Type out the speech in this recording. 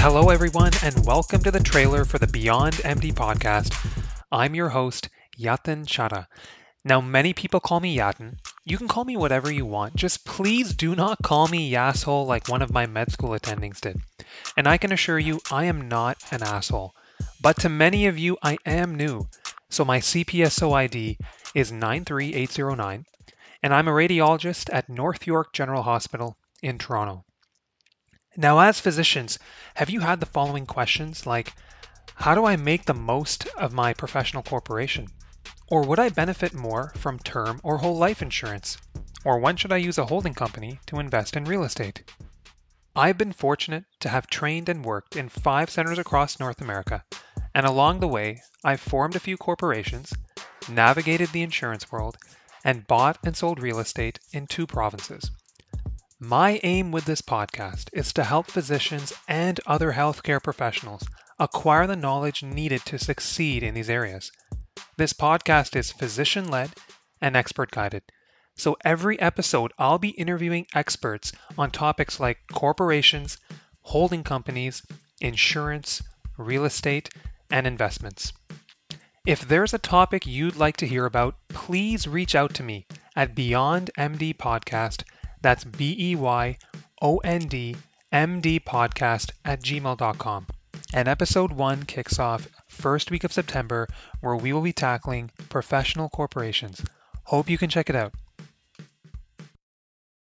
Hello, everyone, and welcome to the trailer for the Beyond MD podcast. I'm your host, Yatin Chadha. Now, many people call me Yatin. You can call me whatever you want. Just please do not call me Yasshole like one of my med school attendings did. And I can assure you, I am not an asshole. But to many of you, I am new. So my CPSO ID is 93809, and I'm a radiologist at North York General Hospital in Toronto. Now, as physicians, have you had the following questions like How do I make the most of my professional corporation? Or would I benefit more from term or whole life insurance? Or when should I use a holding company to invest in real estate? I've been fortunate to have trained and worked in five centers across North America, and along the way, I've formed a few corporations, navigated the insurance world, and bought and sold real estate in two provinces. My aim with this podcast is to help physicians and other healthcare professionals acquire the knowledge needed to succeed in these areas. This podcast is physician led and expert guided. So every episode, I'll be interviewing experts on topics like corporations, holding companies, insurance, real estate, and investments. If there's a topic you'd like to hear about, please reach out to me at Beyond MD Podcast. That's B E Y O N D M D Podcast at gmail.com. And episode one kicks off first week of September, where we will be tackling professional corporations. Hope you can check it out.